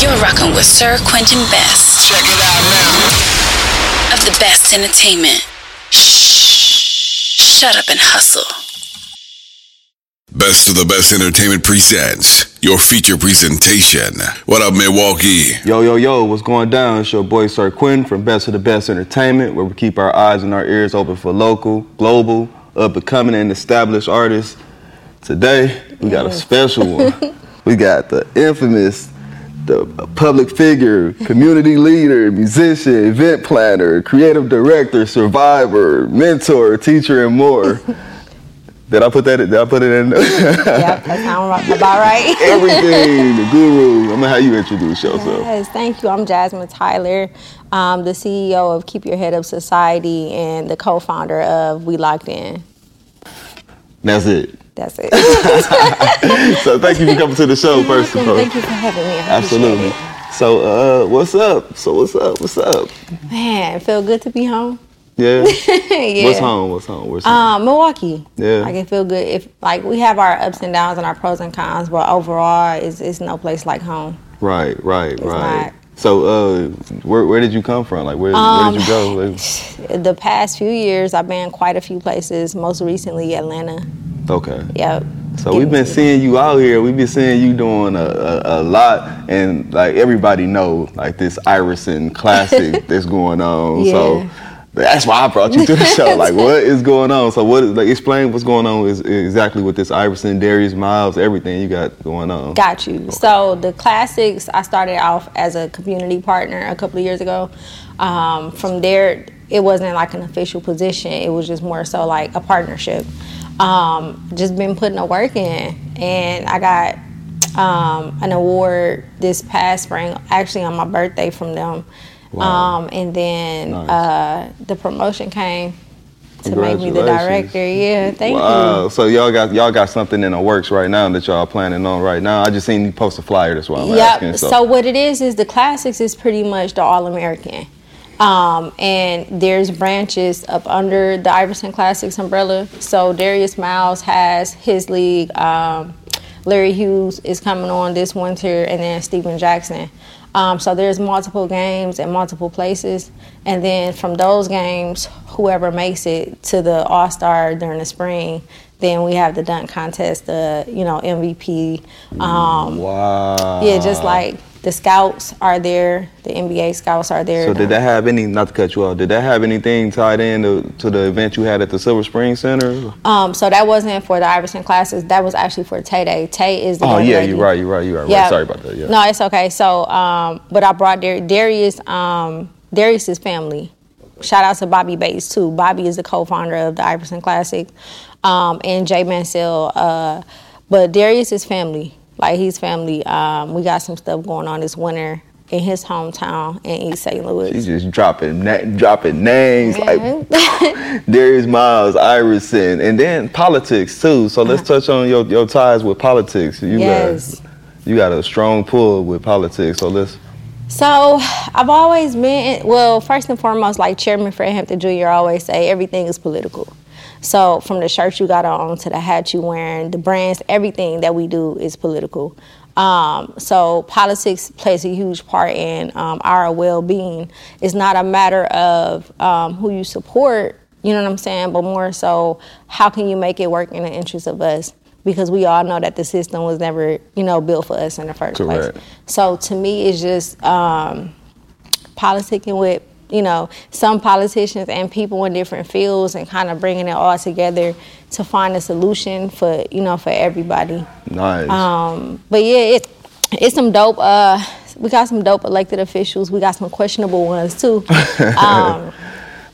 You're rocking with Sir Quinton Best. Check it out now. Of the best entertainment. Shh. Shut up and hustle. Best of the Best Entertainment presents your feature presentation. What up, Milwaukee? Yo, yo, yo, what's going down? It's your boy Sir Quinn from Best of the Best Entertainment, where we keep our eyes and our ears open for local, global, up and coming and established artists. Today, we got a special one. we got the infamous, the public figure, community leader, musician, event planner, creative director, survivor, mentor, teacher, and more. Did I put that? Did I put it in? yep, that sounds about right. Everything, the guru. I'm gonna have you introduce yourself. Yes, thank you. I'm Jasmine Tyler, um, the CEO of Keep Your Head Up Society and the co-founder of We Locked In. That's it. That's it. so thank you for coming to the show first Welcome. of all. Thank you for having me. I Absolutely. appreciate So uh, what's up? So what's up? What's up? Man, it feel good to be home. Yeah. yeah. What's home? What's home? Where's home? Um, Milwaukee. Yeah. Like it feel good if like we have our ups and downs and our pros and cons, but overall, it's, it's no place like home. right, right, right. not. So uh, where where did you come from? Like where, where did you go? Um, Like, The past few years, I've been quite a few places. Most recently, Atlanta. Okay. Yep. So we've been seeing you out here. We've been seeing you doing a, a, a lot, and like everybody know, like this Iverson classic that's going on. So that's why I brought you to the show. Like, what is going on? So what? Like, explain what's going on is exactly with this Iverson, Darius Miles, everything you got going on. Got you. So the classics, I started off as a community partner a couple of years ago. Um, from there, it wasn't like an official position. It was just more so like a partnership. Um, just been putting the work in, and I got um, an award this past spring, actually on my birthday from them. Wow. Um, and then Nice. uh, the promotion came to make me the director. Yeah, thank wow. you. So y'all got y'all got something in the works right now that y'all planning on right now. I just seen you post a flyer. That's why I'm asking. Yep. So. what it is is the classics is pretty much the All American, um, and there's branches up under the Iverson Classics umbrella. So Darius Miles has his league. Um, Larry Hughes is coming on this winter, and then Stephen Jackson. Um, so there's multiple games in multiple places, and then from those games, whoever makes it to the All Star during the spring, then we have the dunk contest, the you know MVP. Um, wow. yeah, just like the scouts are there, the NBA scouts are there. So did that have any? Not to cut you off. Did that have anything tied in to, to the event you had at the Silver Spring Center? Um, so that wasn't for the Iverson classes. That was actually for Tay Day. Tay is the Oh yeah, lady. you're right. You're right. You're right. Yeah. right. Sorry about that. Yeah. No, it's okay. So, um, but I brought Dar- Darius, um, Darius's family. Shout out to Bobby Bates too. Bobby is the co-founder of the Iverson Classic, um, and Jay Mansell. Uh, but Darius's family, like his family, um, we got some stuff going on this winter in his hometown in East St. Louis. She's just dropping na- dropping names like. Darius Miles, Iverson, and then politics too. So let's touch on your, your ties with politics. You Uh-huh. Yes. got you got a strong pull with politics. So let's So I've always been well. First and foremost, like Chairman Fred Hampton Jr. always say, everything is political. So from the shirt you got on to the hat you wearing, the brands, everything that we do is political. Um, so politics plays a huge part in um, our well-being. It's not a matter of um, who you support, you know what I'm saying, but more so how can you make it work in the interest of us? Because we all know that the system was never, you know, built for us in the first Correct. place. So to me, it's just um, politicking with you know some politicians and people in different fields and kind of bringing it all together to find a solution for you know for everybody. nice. Um, but yeah, it, it's some dope. Uh, we got some dope elected officials. We got some questionable ones too. Um,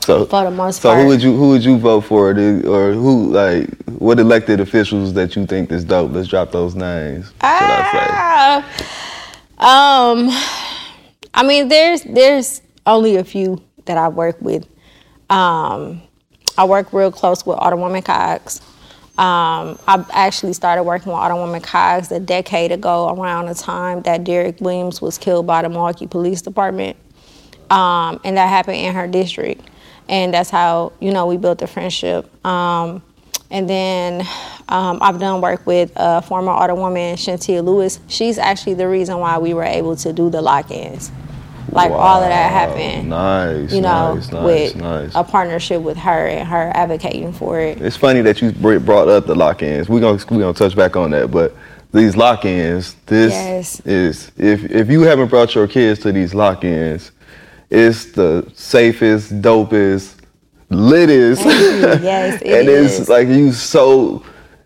so for the most so part. who would you who would you vote for, or who like what elected officials that you think is dope? Let's drop those names. Should I Ah, Um, I mean, there's there's only a few that I work with. Um, I work real close with Alderwoman Coggs. Um, I actually started working with Alderwoman Coggs a decade ago, around the time that Derek Williams was killed by the Milwaukee Police Department, um, and that happened in her district. And that's how you know we built a friendship. Um, and then um, I've done work with a former woman Chantia Lewis. She's actually the reason why we were able to do the lock-ins. Like all of that happened. Nice, You know, nice, nice, with nice. a partnership with her and her advocating for it. It's funny that you brought up the lock-ins. We're gonna we gonna touch back on that, but these lock-ins, this Yes. is if if you haven't brought your kids to these lock-ins, it's the safest, dopest, littest. Yes, it and it's like you so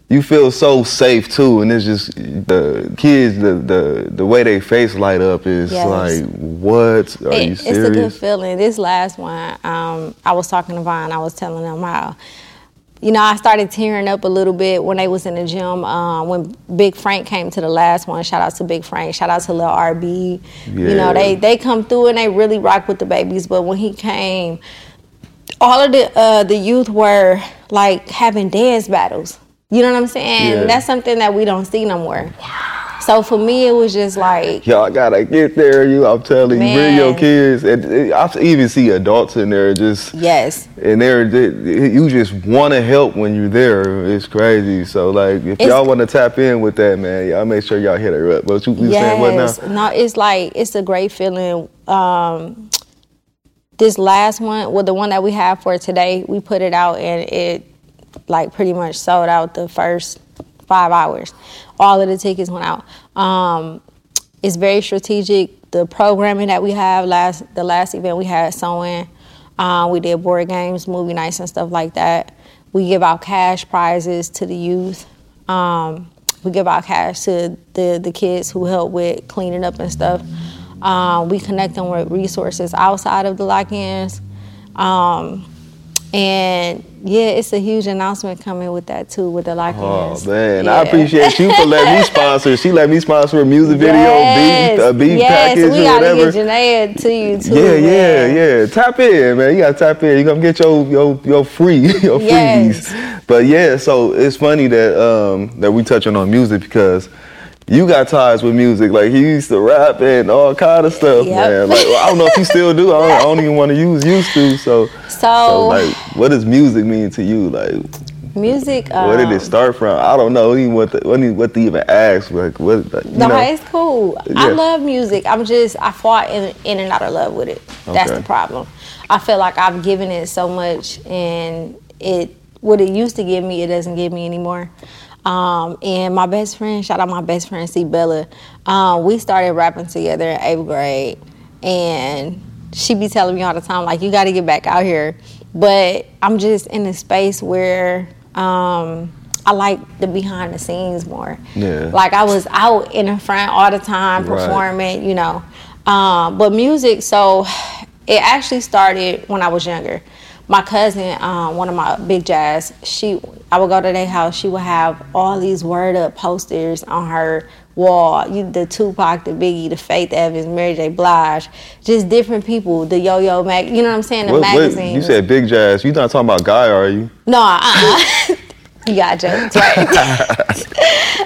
you feel so safe too, and it's just the kids, the the the way they face light up is Yes. like, what are It- you it's a good feeling. This last one, um, I was talking to Vine. I was telling them how, you know, I started tearing up a little bit when they was in the gym. Um, when Big Frank came to the last one. Shout out to Big Frank. Shout out to Lil RB. You know, they they come through and they really rock with the babies. But when he came, all of the uh, the youth were like having dance battles. You know what I'm saying? Yeah. That's something that we don't see no more. So for me, it was just like. Y'all gotta get there. You, I'm telling you, bring your kids. And and I even see adults in there just, Yes. and they're they, you just want to help when you're there. It's crazy. So like, if It's- y'all want to tap in with that, man, y'all make sure y'all hit her up. But you, you saying what now? No, it's like it's a great feeling. Um, this last one, well, the one that we have for today, we put it out and it like pretty much sold out the first five hours. All of the tickets went out. Um, it's very strategic. The programming that we have last the last event we had sewing. Um, we did board games, movie nights, and stuff like that. We give out cash prizes to the youth. Um, we give out cash to the, the kids who help with cleaning up and stuff. Um, we connect them with resources outside of the lock-ins. Um, and yeah, it's a huge announcement coming with that too, with the Oh lock-ins. man, Yeah. I appreciate you for letting me sponsor. She let me sponsor a music video, yes. beat, a beat yes, package, we or gotta whatever. get Janaea to you too. Yeah, yeah, man. yeah. Tap in, man. You gotta tap in. You gonna get your your your free your Yes. freebies. But yeah, so it's funny that um that we touching on music because you got ties with music. Like he used to rap and all kind of stuff, Yep. man. Like I don't know if he still do. I don't, I don't even want to use used to. So So, like, what does music mean to you? Like, music. Um, where did it start from? I don't know even what the, what, to- even ask. Like, what? Like, you No, know? it's cool. I love music. I'm just I fought in, in and out of love with it. Okay. That's the problem. I feel like I've given it so much, and it what it used to give me, it doesn't give me anymore. Um, and my best friend, shout out my best friend C Bella. Um, we started rapping together in eighth grade, and she be telling me all the time like, "You got to get back out here." But I'm just in a space where. Um, I like the behind the scenes more. Yeah. Like I was out in the front all the time Right. performing, you know. Um, but music, so it actually started when I was younger. My cousin, um, one of my big jazz, she I would go to their house. She would have all these word up posters on her wall. You, the Tupac, the Biggie, the Faith Evans, Mary J. Blige, just different people. The Yo Yo Mag, you know what I'm saying? The What, what, you said big jazz. You not talking about guy, are you? No, uh-uh. you got right?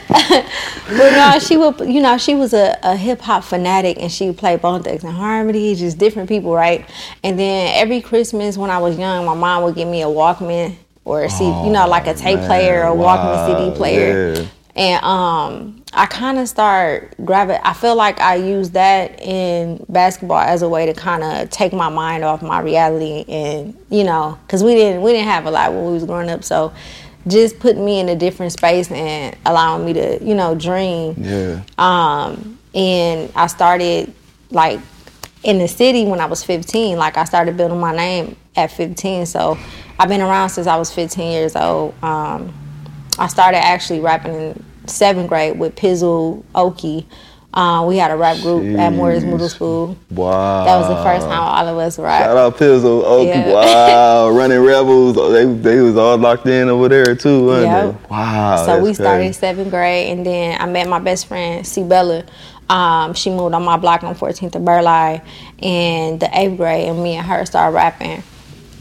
but no, she would, you know, she was a, a hip hop fanatic and she would play Bone Thugs-n-Harmony, just different people, right? And then every Christmas when I was young, my mom would give me a Walkman or a CD, you know, like a tape player or a Walkman CD player. yeah. And um, I kind of start grabbing. I feel like I use that in basketball as a way to kind of take my mind off my reality, and you know, because we didn't we didn't have a lot when we was growing up. So, just putting me in a different space and allowing me to you know dream. Yeah. Um, and I started like in the city when I was 15. Like I started building my name at 15. So I've been around since I was 15 years old. Um, I started actually rapping in seventh grade with Pizzle Oki. Uh, we had a rap group at Morris Middle School. Wow. That was the first time all of us Shout rapped. out Pizzle. Yeah. wow. Running Rebels. They they was all locked in over there too, wasn't Yep. Wow. so we started crazy. seventh grade, and then I met my best friend C Bella. Um, she moved on my block on 14th of Burleigh in the eighth grade, and me and her started rapping.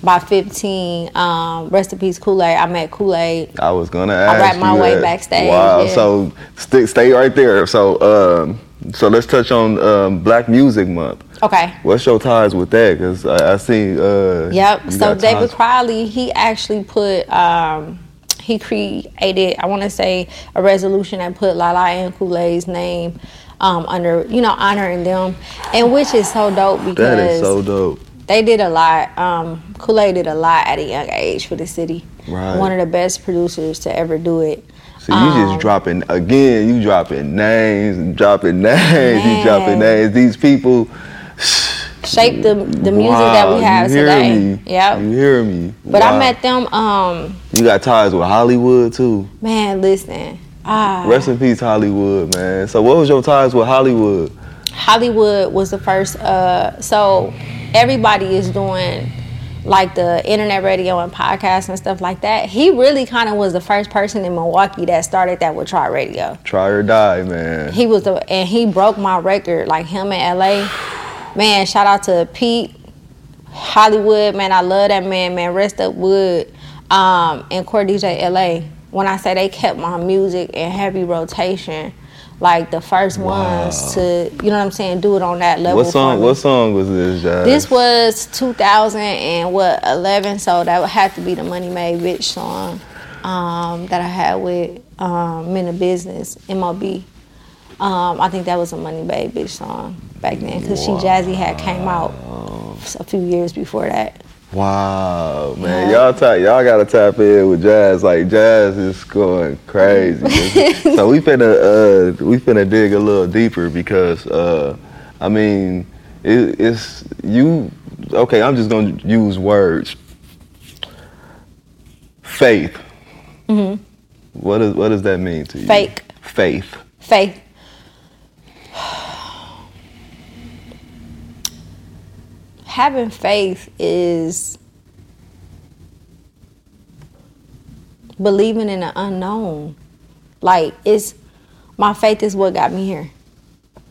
By 15, um, rest in peace, Kool Aid. I met Kool Aid. I was gonna ask. rapped my you way that. backstage, Wow. yeah. So stay, stay right there. So um, so let's touch on um, Black Music Month. Okay. What's your ties with that? Cause I, I see. Uh, Yep. So David Crowley, he actually put, um, he created, I want to say, a resolution that put Lala and Kool Aid's name um, under, you know, honoring them, and which is so dope because That is so dope. They did a lot. Um, Kool Aid did a lot at a young age for the city. Right. One of the best producers to ever do it. So you Um, just dropping again. You dropping names and dropping names. You dropping names. These people. Shaped the the music wow, that we have you hear today. Me. Yep. You hear me? But Wow. I met them. Um, You got ties with Hollywood too. man, listen. Ah, Rest in peace, Hollywood, man. So what was your ties with Hollywood? Hollywood was the first. Uh, so everybody is doing like the internet radio and podcasts and stuff like that. He really kind of was the first person in Milwaukee that started that with Try Radio. Try or die, man. He was the and he broke my record. Like him in LA, man. Shout out to Pete Hollywood, man. I love that man, man. Rest up Wood, um, and Core DJ LA. When I say they kept my music in heavy rotation, like the first ones to, you know what I'm saying, do it on that level. What song? What song was this, Jazz? This was 2000 and what 11, so that would have to be the Money Made Bitch song um, that I had with um, Men of Business, MOB. Um, I think that was a Money Made Bitch song back then because She Jazzy had came out a few years before that. Wow, man, Yeah. y'all tap, y'all gotta tap in with Jazz. Like Jazz is going crazy. so we finna, uh, we finna dig a little deeper because, uh, I mean, it, it's you. Okay, I'm just gonna use words. Faith. What does what does that mean to you? Fake. Faith. Faith. Having faith is believing in the unknown. Like it's my faith is what got me here.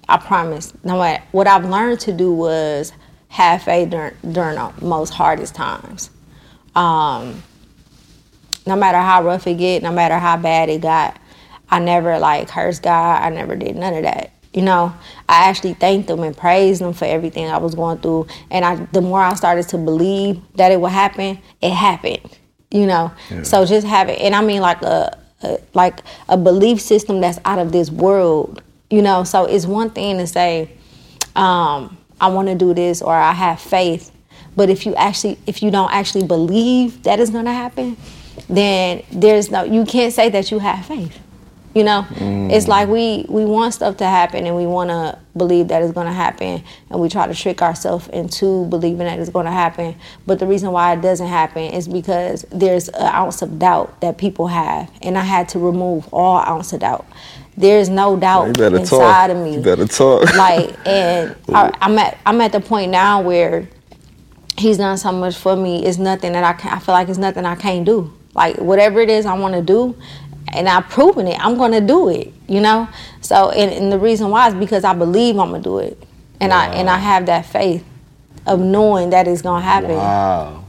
I promise. No matter what I've learned to do was have faith during during the most hardest times. Um, no matter how rough it get, no matter how bad it got, I never like cursed God. I never did none of that. You know, I actually thanked them and praised them for everything I was going through. And I, the more I started to believe that it would happen, it happened. You know, so just have it, and I mean like a, a like a belief system that's out of this world. You know, so it's one thing to say, um, I want to do this or I have faith, but if you actually if you don't actually believe that is going to happen, then there's no you can't say that you have faith. You know, it's mm. like we we want stuff to happen and we want to believe that it's going to happen, and we try to trick ourselves into believing that it's going to happen. But the reason why it doesn't happen is because there's an ounce of doubt that people have, and I had to remove all ounce of doubt. There's no doubt better inside talk. of me You better talk. like and I, I'm at I'm at the point now where he's done so much for me. It's nothing that I can, I feel like it's nothing I can't do. Like whatever it is I want to do, and I've proven it. I'm gonna do it. You know. So and, and the reason why is because I believe I'm gonna do it, and I and I have that faith of knowing that it's gonna happen. Wow.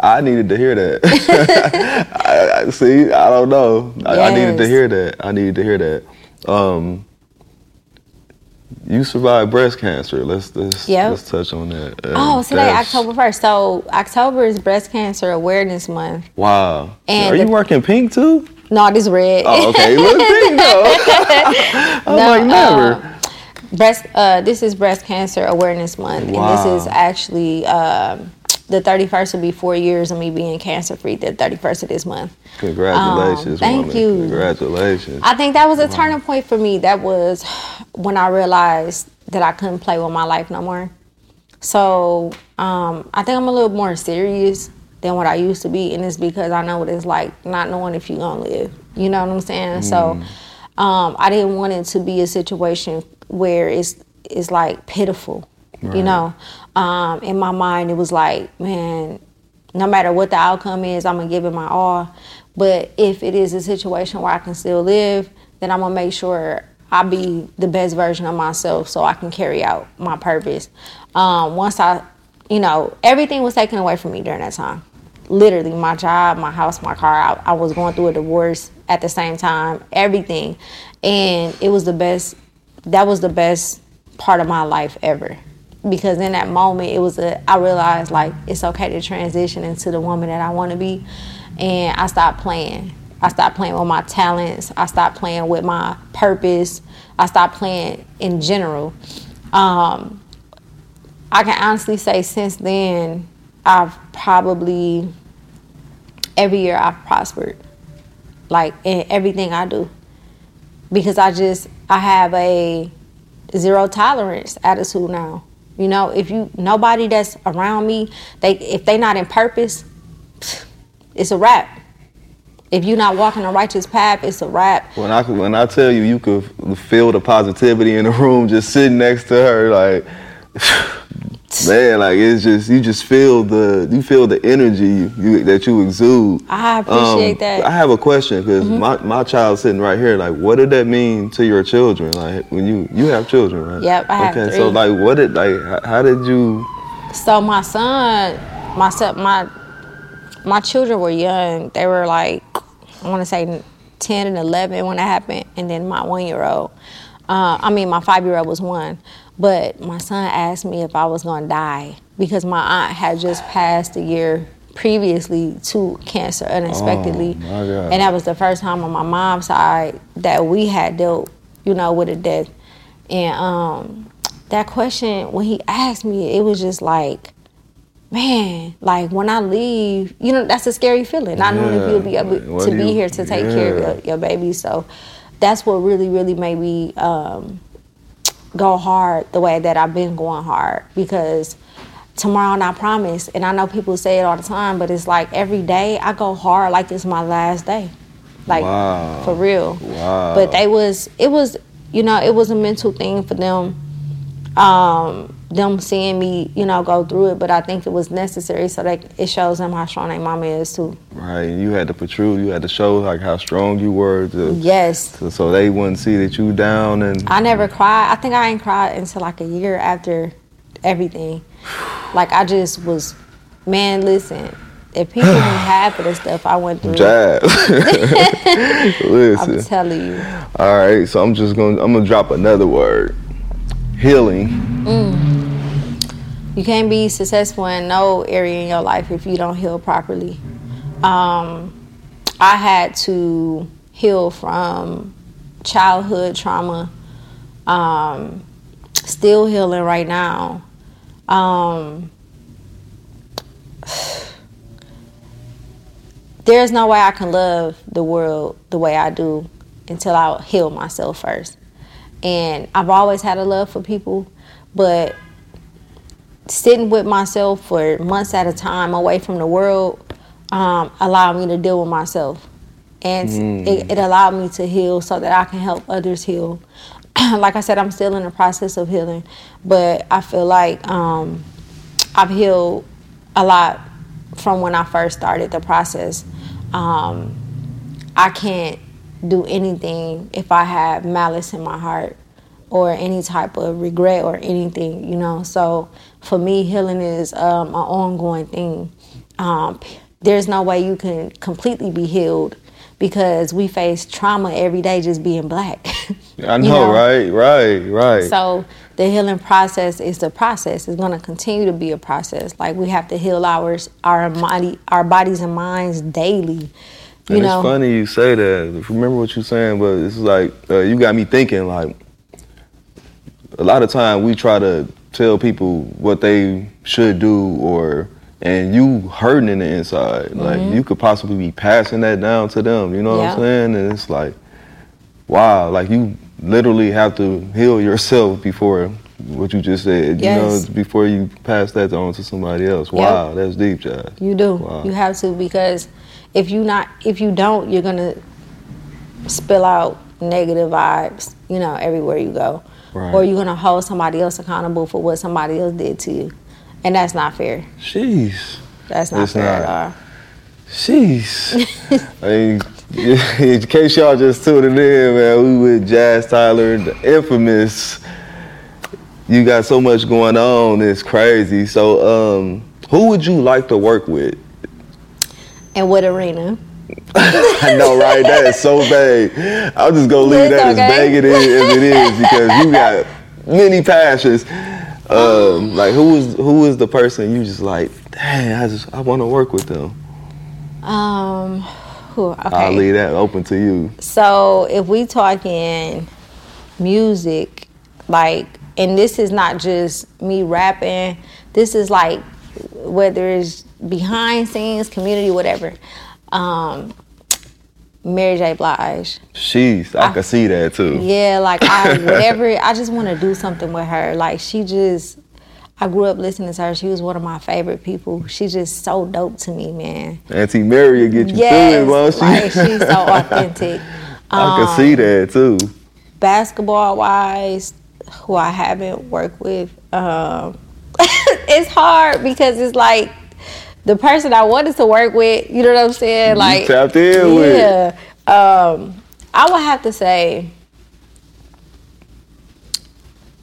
I needed to hear that. I, I- see, I don't know. I, I needed to hear that. I needed to hear that. Um, you survived breast cancer. Let's let's, Yep. let's touch on that. Oh, Um, today October first. So October is Breast Cancer Awareness Month. Wow. And Are you the- working pink too? No, this red. Oh, okay. Look pink though. I'm No, like never. um, breast uh, this is breast cancer awareness month Wow. and this is actually um, the 31st will be four years of me being cancer free the 31st of this month. Congratulations, um, thank woman. you. Congratulations. i think that was a turning point for me. That was when i realized that i couldn't play with my life no more. So um, i think i'm a little more serious than what i used to be and it's because i know what it's like not knowing if you're gonna live. You know what i'm saying? So um, i didn't want it to be a situation where it's it's like pitiful you know um, in my mind it was like man no matter what the outcome is i'm gonna give it my all but if it is a situation where i can still live then i'm gonna make sure I be the best version of myself so I can carry out my purpose. Um, once I, you know, everything was taken away from me during that time. Literally, my job, my house, my car. I, I was going through a divorce at the same time, everything. And it was the best, that was the best part of my life ever. Because in that moment, it was a, I realized like it's okay to transition into the woman that I want to be. And I stopped playing. I stopped playing with my talents. I stopped playing with my purpose. I stopped playing in general. Um, I can honestly say since then, I've probably every year I've prospered, like in everything I do, because I just I have a zero tolerance attitude now. You know, if you nobody that's around me, they if they not in purpose, it's a wrap. If you're not walking a righteous path, it's a wrap. When I when I tell you, you could feel the positivity in the room just sitting next to her, like man, like it's just you just feel the you feel the energy you, that you exude. I appreciate Um, that. I have a question because my my child's sitting right here. Like, what did that mean to your children? Like when you you have children, right? Yep, I have Okay, so like, what did like how, how did you? So my son, my son, my my children were young. They were like, I want to say, ten and eleven when that happened, and then my one year old. Uh, I mean, my five year old was one, but my son asked me if I was going to die because my aunt had just passed a year previously to cancer unexpectedly, Oh, and that was the first time on my mom's side that we had dealt, you know, with a death. And um, that question, when he asked me, it was just like, man, like when I leave, you know, that's a scary feeling. Not knowing if you'll be able what to be you- here to take care of your, your baby. So that's what really, really made me um, go hard the way that I've been going hard because tomorrow not promise. And I know people say it all the time, but it's like every day I go hard like it's my last day. Like Wow. for real. Wow. But they was it was you know, it was a mental thing for them um, them seeing me, you know, go through it, but I think it was necessary so that it shows them how strong their mama is too. Right, you had to protrude. You had to show like how strong you were, to, Yes. to- so they wouldn't see that you down and. I never cried. I think I ain't cried until like a year after everything. Like I just was, man. Listen, if people knew half of the stuff I went through, Jazz. I'm telling you, All right, so I'm just gonna I'm gonna drop another word. Healing. you can't be successful in no area in your life if you don't heal properly. Um, I had to heal from childhood trauma. Um, still healing right now. Um, there's no way I can love the world the way I do until I heal myself first. And I've always had a love for people, but sitting with myself for months at a time away from the world um, allowed me to deal with myself. And it, it allowed me to heal so that I can help others heal. like I said, I'm still in the process of healing, but I feel like um, I've healed a lot from when I first started the process. Um, I can't do anything if I have malice in my heart or any type of regret or anything, you know. So for me, healing is um, an ongoing thing. Um, there's no way you can completely be healed because we face trauma every day just being black. I know, You know? right, right, right. So the healing process is the process. It's going to continue to be a process. Like we have to heal ours, our body, our bodies and minds daily. You and know, it's funny you say that. Remember what you're saying, but it's like uh, you got me thinking. Like a lot of time we try to tell people what they should do, or and you hurting in the inside. Like you could possibly be passing that down to them. You know what I'm Mm-hmm. Saying? And it's like, wow, like you literally have to heal yourself before what you just said. Yes. You know, before you pass that on to somebody else. Wow, that's deep, Jazz. You do. Wow. You have to because if you not if you don't, you're gonna spill out negative vibes, you know, everywhere you go. Right. Or you're gonna hold somebody else accountable for what somebody else did to you. And that's not fair. Jeez. That's not It's fair not. at all. Jeez. I mean, in case y'all just tuning in, man, we with Jazz Tyler, the infamous. You got so much going on, it's crazy. So, um, who would you like to work with? And what arena? I know, right? That is so vague. I'm just gonna leave It's that okay. as vague it is, as it is because you got many passions. Um, like who is who is the person you just like? Dang, I just I want to work with them. Um, who, okay. I'll leave that open to you. So if we talking music, like, and this is not just me rapping. This is like whether it's behind scenes, community, whatever. Um, Mary J. Blige. She's I, can see that too. Yeah, like I whatever. I just want to do something with her. Like she just. I grew up listening to her. She was one of my favorite people. She's just so dope to me, man. Auntie Mary will get you Yes, through it, won't she? like she's so authentic. I can see that too. basketball wise, who I haven't worked with, um, it's hard because it's like the person I wanted to work with. You know what I'm saying? Like tapped in with yeah. Um, I would have to say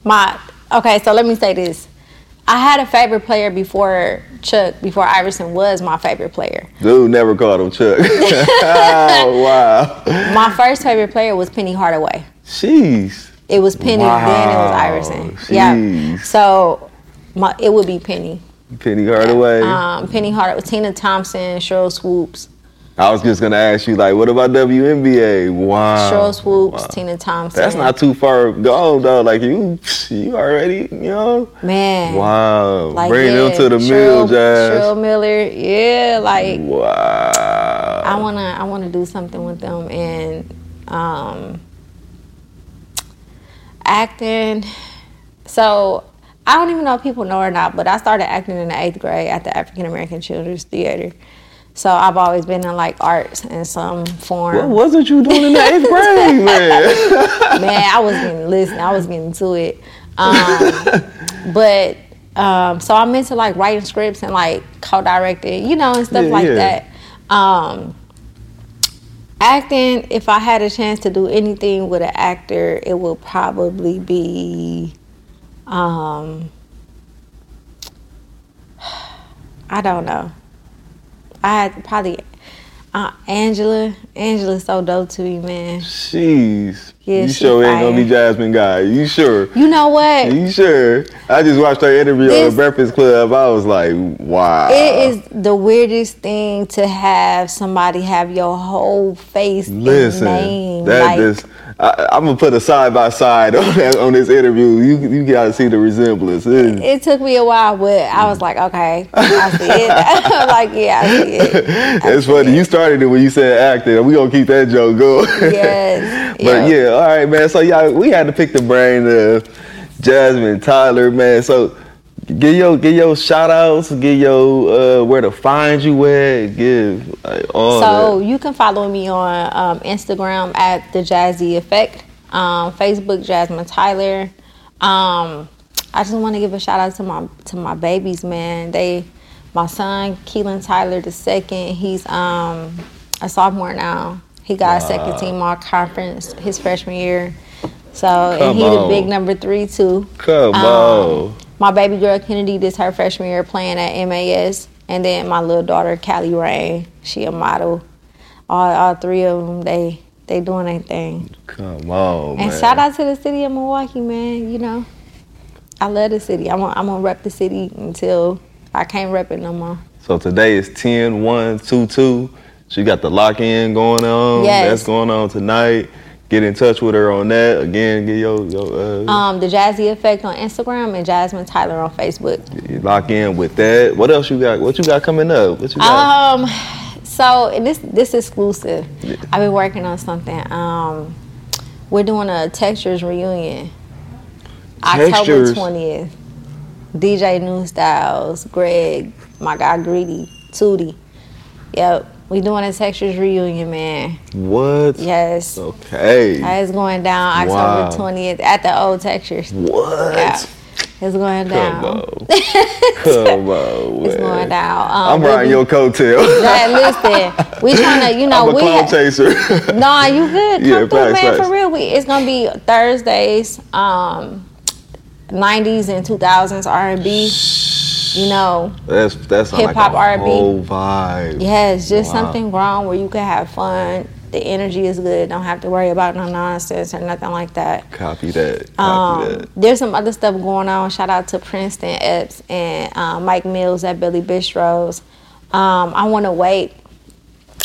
my okay. So let me say this. I had a favorite player before Chuck, before Iverson was my favorite player. Dude never called him Chuck. oh, wow. My first favorite player was Penny Hardaway. Jeez. It was Penny, then it was Wow, Iverson. Yeah. So my it would be Penny. Penny Hardaway. Um, Penny Hardaway, Tina Thompson, Sheryl Swoopes, I was just gonna ask you, like, what about WNBA? Wow. Sheryl Swoopes, Wow. Tina Thompson. That's not too far gone though. Like you, you already, you know. man. Wow. Like, Bring yeah, them to the mill, Jazz. Cheryl Miller, yeah, like Wow. I wanna I wanna do something with them and um acting. So I don't even know if people know or not, but I started acting in the eighth grade at the African American Children's Theater. So I've always been in like arts in some form. what wasn't you doing in the eighth grade, man? man, I was getting listen, I was getting to it. Um, but um, so I'm into like writing scripts and like co-directing, you know, and stuff Yeah, like yeah. that. Um, acting, if I had a chance to do anything with an actor, it would probably be. Um, I don't know. I had probably uh, Angela. Angela's so dope to me, man. Jeez. Yeah, you sure ain't gonna be. Jasmine Guy. You sure? You know what? You sure? I just watched her interview on the Breakfast Club. I was like, wow. It is the weirdest thing to have somebody have your whole face Listen, and name. that like, is. I, I'm gonna put a side by side on that, on this interview. You you gotta see the resemblance. It- it took me a while, but I was like, okay, I see it. Like, yeah, I see it. it's funny. You started it when you said acting. We gonna keep that joke going. Yes. but yeah, all right, man. So y'all, we had to pick the brain of Jasmine Tyler, man. So give your give your shout outs, give your uh, where to find you at, give like, all So that. you can follow me on um, Instagram at the Jazzie Effect, um, Facebook Jasmine Tyler. Um, I just want to give a shout out to my to my babies, man. They, my son Keelan Tyler the second. He's um, a sophomore now. He got a second team all conference his freshman year. So Come and he on. the big number three too. Come Um, on. My baby girl Kennedy this her freshman year playing at MAS, and then my little daughter Callie Rain, she a model. All, all three of them, they they doing their thing. Come on, And man. shout out to the city of Milwaukee, man. You know, I love the city. I'm gonna, I'm gonna rep the city until I can't rep it no more. So today is 10 1 2 2. She got the lock in going on. Yes. That's going on tonight. Get in touch with her on that. Again, get your, your uh, Um, the Jazzie Effect on Instagram and Jasmine Tyler on Facebook. lock in with that. What else you got? What you got coming up? What you got? Um, so this this exclusive. I've been working on something. Um, we're doing a textures reunion. October twentieth. DJ New Styles, Greg, my guy Greedy, Tootie. Yep, we doing a textures reunion, man. what? Yes, Okay. it's going down October twentieth at the old textures. what? Yeah. It's going down. Come on. Come on, It's going down. Um, I'm riding your coattail. Listen, we trying to, you know, I'm a we. cloud ha- chaser. Nah, you good. Come Yeah, through, facts, man, facts. for real. We, it's gonna be Thursdays, um, 90s and 2000s R&B. You know, That's that's like Hip-hop, a R&B. vibe. yeah, it's just Wow. something wrong where you can have fun. The energy is good. Don't have to worry about no nonsense or nothing like that. Copy that. Copy Um, that. there's some other stuff going on. Shout out to Princeton Epps and um, Mike Mills at Billy Bistro's. Um, I want to wait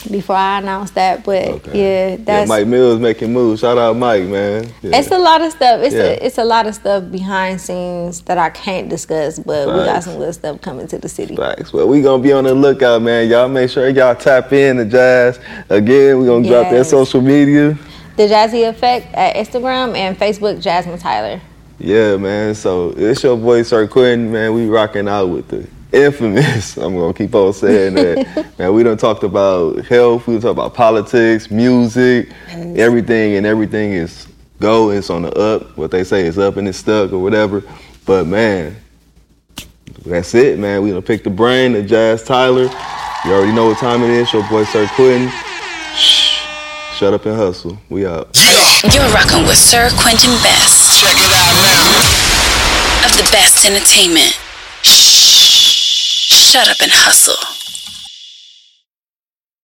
before I announce that, but yeah, Yeah, that's Mike Mills making moves. Shout out Mike, man. Yeah. it's a lot of stuff. It's Yeah. a it's a lot of stuff behind scenes that I can't discuss, but we got some good stuff coming to the city. Facts. Well, we gonna be on the lookout, man. Y'all make sure y'all tap in the Jazz. Again, we gonna drop that social media. The Jazzie Effect at Instagram and Facebook, Jasmine Tyler. Yeah, man. So it's your boy Sir Quinton, man. We rocking out with the infamous. I'm gonna keep on saying that. man, we done talked about health, we done talked about politics, music, everything, and everything is go, it's on the up. What they say is up and it's stuck or whatever. But man, that's it, man. We gonna pick the brain of Jazz Tyler. You already know what time it is. Your boy Sir Quinton. Shh. Shut up and hustle. We out. You're rocking with Sir Quinton Best Check it out now. of the best entertainment. Shut up and hustle.